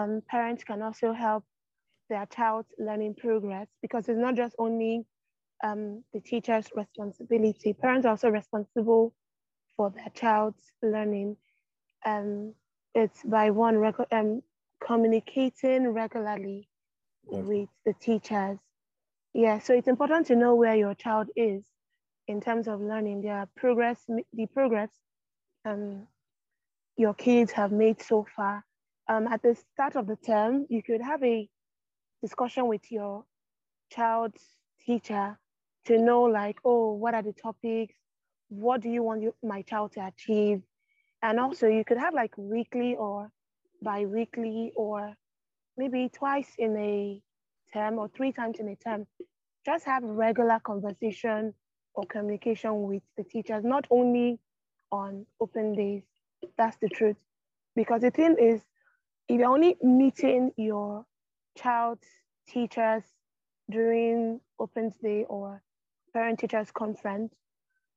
um, parents can also help their child's learning progress because it's not just only um, the teacher's responsibility. Parents are also responsible for their child's learning. Um, it's by one rec- um, communicating regularly okay. with the teachers. Yeah, so it's important to know where your child is in terms of learning, their progress, the progress um, your kids have made so far. Um, at the start of the term, you could have a discussion with your child's teacher to know like, oh, what are the topics? What do you want my child to achieve? And also you could have like weekly or bi-weekly or maybe twice in a term or three times in a term. Just have regular conversation or communication with the teachers, not only on open days. That's the truth. Because the thing is, if you're only meeting your child's teachers during open day or parent teachers conference,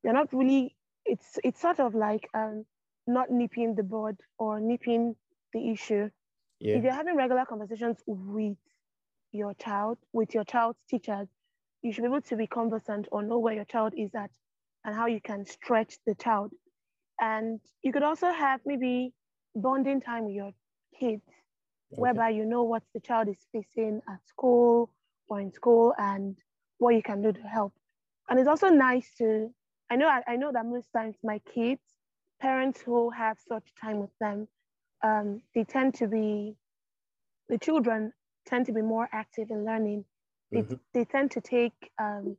you're not really, it's it's sort of like um, not nipping the bud or nipping the issue. Yeah. If you're having regular conversations with your child, with your child's teachers, you should be able to be conversant or know where your child is at and how you can stretch the child. And you could also have maybe bonding time with your kids, okay. whereby you know what the child is facing at school or in school and what you can do to help. And it's also nice to, I know I, I know that most times my kids, parents who have such time with them, um, they tend to be, the children tend to be more active in learning they, mm-hmm. they tend to take um,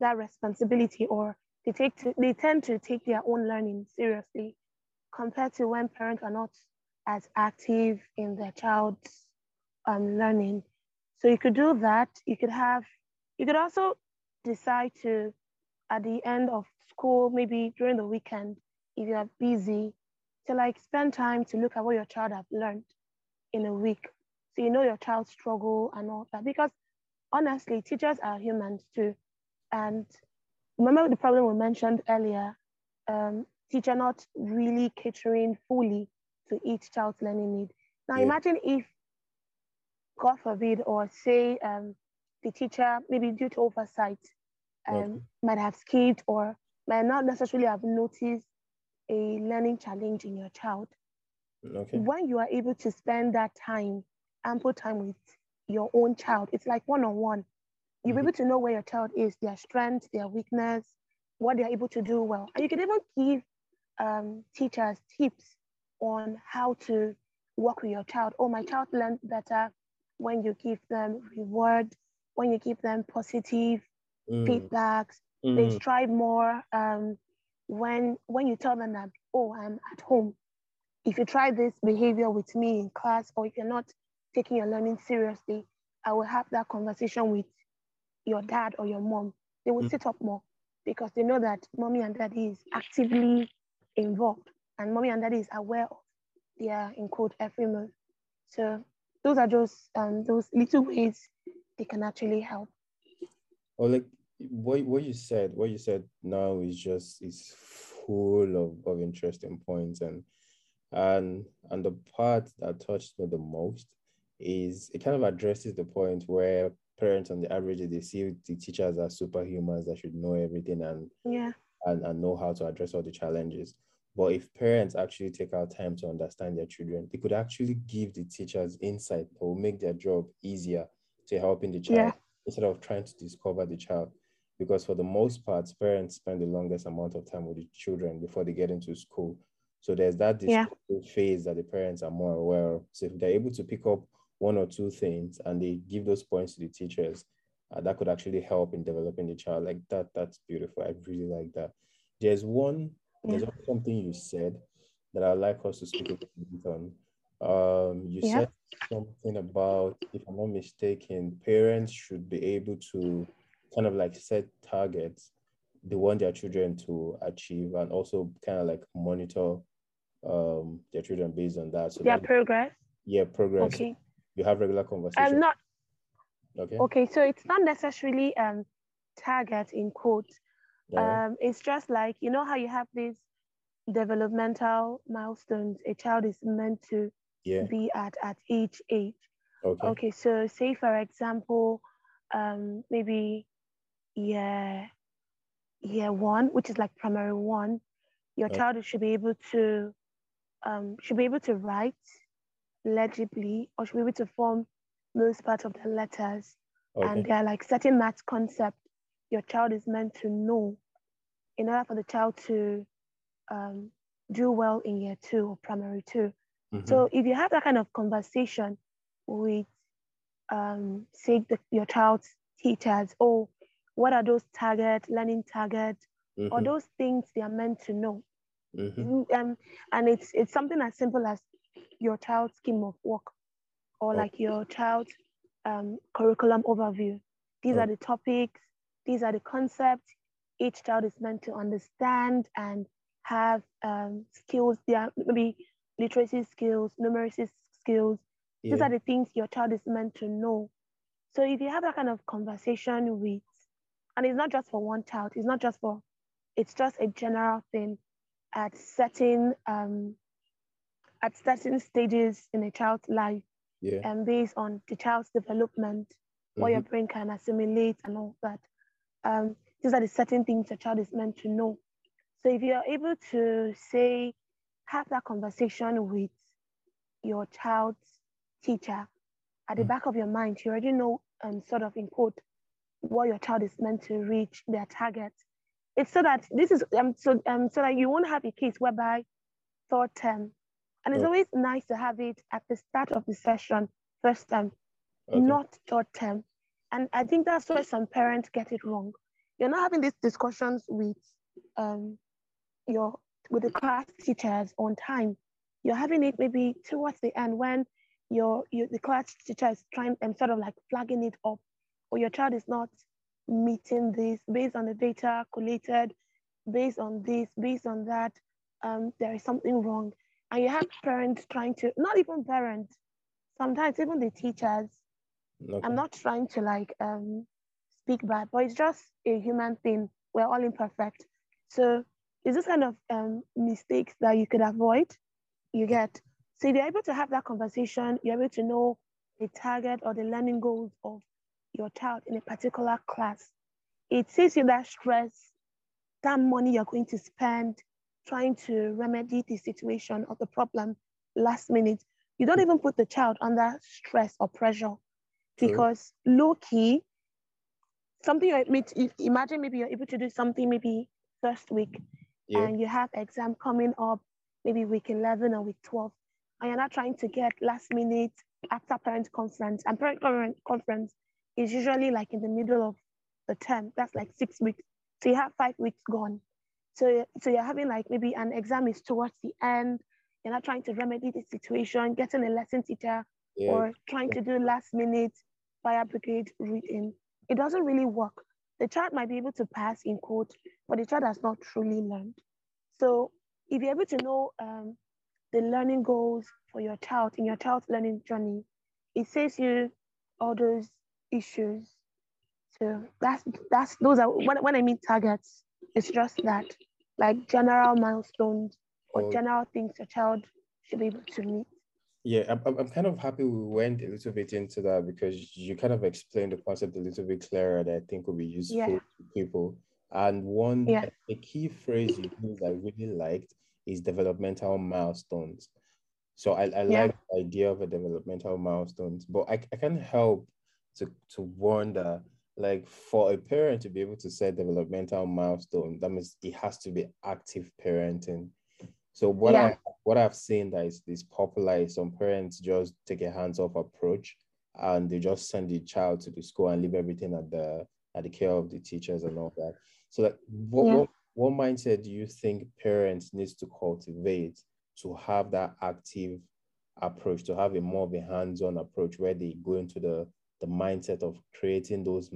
that responsibility or they take to, they tend to take their own learning seriously compared to when parents are not as active in their child's um, learning. So you could do that. You could have, you could also decide to, at the end of school, maybe during the weekend, if you are busy, to like spend time to look at what your child have learned in a week. So you know your child's struggle and all that. Because honestly, teachers are humans too. And remember the problem we mentioned earlier, um, teacher not really catering fully to each child's learning need. Now yeah. imagine if, God forbid, or say um, the teacher, maybe due to oversight, um, okay. might have skipped or might not necessarily have noticed a learning challenge in your child. Okay. When you are able to spend that time, ample time with your own child. It's like one on one. You're mm-hmm. able to know where your child is, their strength, their weakness, what they're able to do well. And you can even give um, teachers tips on how to work with your child. Oh, my child learned better when you give them reward, when you give them positive mm. feedbacks. Mm. They strive more um, when when you tell them that, oh, I'm at home. If you try this behavior with me in class, or if you're not taking your learning seriously, I will have that conversation with your dad or your mom. They will mm. sit up more because they know that mommy and daddy is actively involved and mommy and daddy is aware of their in quote every move. So those are just um, those little ways they can actually help. Well, like what, what you said, what you said now is just is full of, of interesting points and and and the part that touched me the most is it kind of addresses the point where parents on the average they see the teachers as superhumans that should know everything and yeah and, and know how to address all the challenges but if parents actually take out time to understand their children they could actually give the teachers insight that will make their job easier to helping the child yeah. instead of trying to discover the child. Because for the most part parents spend the longest amount of time with the children before they get into school. So there's that yeah. phase that the parents are more aware of. So if they're able to pick up one or two things and they give those points to the teachers uh, that could actually help in developing the child. Like that that's beautiful. I really like that. There's one yeah. there's something you said that i'd like us to speak on um you yeah. said something about if i'm not mistaken parents should be able to kind of like set targets they want their children to achieve and also kind of like monitor um their children based on that so their progress yeah progress okay you have regular conversations? I'm not. Okay. Okay, so it's not necessarily um target in quotes. Yeah. Um, it's just like you know how you have these developmental milestones a child is meant to yeah. be at at each age. Okay. Okay, so say for example, um, maybe year year one, which is like primary one, your Okay. child should be able to um, should be able to write legibly or should be able to form most part of the letters. Okay. And there are like certain math concepts your child is meant to know in order for the child to um, do well in year two or primary 2 Mhm. So if you have that kind of conversation with, um, say, the, your child's teachers, oh, what are those targets, learning targets, or Mhm. those things they are meant to know? Mhm. Um, and it's it's something as simple as your child's scheme of work, or Oh. like your child's um, curriculum overview. These Oh. are the topics. These are the concepts. Each child is meant to understand and have um, skills. Are maybe literacy skills, numeracy skills. These are the things your child is meant to know. So if you have that kind of conversation with, and it's not just for one child, it's not just for, it's just a general thing at certain um, at certain stages in a child's life Yeah. and based on the child's development, what your Mhm. brain can assimilate and all that. Um, these are the certain things your child is meant to know. So if you're able to say, have that conversation with your child's teacher at the Mm. back of your mind, you already know um, sort of in quote what your child is meant to reach their target. It's so that this is um so um so that you won't have a case whereby third term, and it's Okay. always nice to have it at the start of the session, first term, Okay. not third term. And I think that's where some parents get it wrong. You're not having these discussions with um your with the class teachers on time. You're having it maybe towards the end when your, your the class teacher is trying and sort of like flagging it up, or your child is not meeting this based on the data collated, based on this, based on that. Um, there is something wrong, and you have parents trying to not even parents, sometimes even the teachers. Okay. I'm not trying to like um, speak bad, but it's just a human thing. We're all imperfect. So it's this kind of um, mistakes that you could avoid. You get. So if you're able to have that conversation, you're able to know the target or the learning goals of your child in a particular class. It saves you that stress, that money you're going to spend trying to remedy the situation or the problem last minute. You don't even put the child under stress or pressure Because low key, something you admit, imagine maybe you're able to do something maybe first week Yeah. and you have exam coming up maybe week 11 or week 12 and you're not trying to get last minute after parent conference and parent conference is usually like in the middle of the term. That's like six weeks. So you have five weeks gone. So so you're having like maybe an exam is towards the end. You're not trying to remedy the situation getting a lesson teacher Yeah. or trying to do last minute fire brigade reading. It doesn't really work. The child might be able to pass in quote, but the child has not truly learned. So if you're able to know um, the learning goals for your child in your child's learning journey, it saves you all those issues. So that's that's those are when, when I mean targets, it's just that like general milestones or Oh. general things your child should be able to meet. Yeah, I'm, I'm kind of happy we went a little bit into that because you kind of explained the concept a little bit clearer that I think will be useful Yeah. to people. And one, Yeah. a key phrase you used I really liked is developmental milestones. So I, I Yeah. like the idea of a developmental milestones, but I, I can't help to, to wonder, like for a parent to be able to set developmental milestone, that means it has to be active parenting. So what Yeah. I what I've seen that is, is popular is some parents just take a hands-off approach and they just send the child to the school and leave everything at the at the care of the teachers and all that. So like what, Yeah. what what mindset do you think parents needs to cultivate to have that active approach, to have a more of a hands-on approach where they go into the the mindset of creating those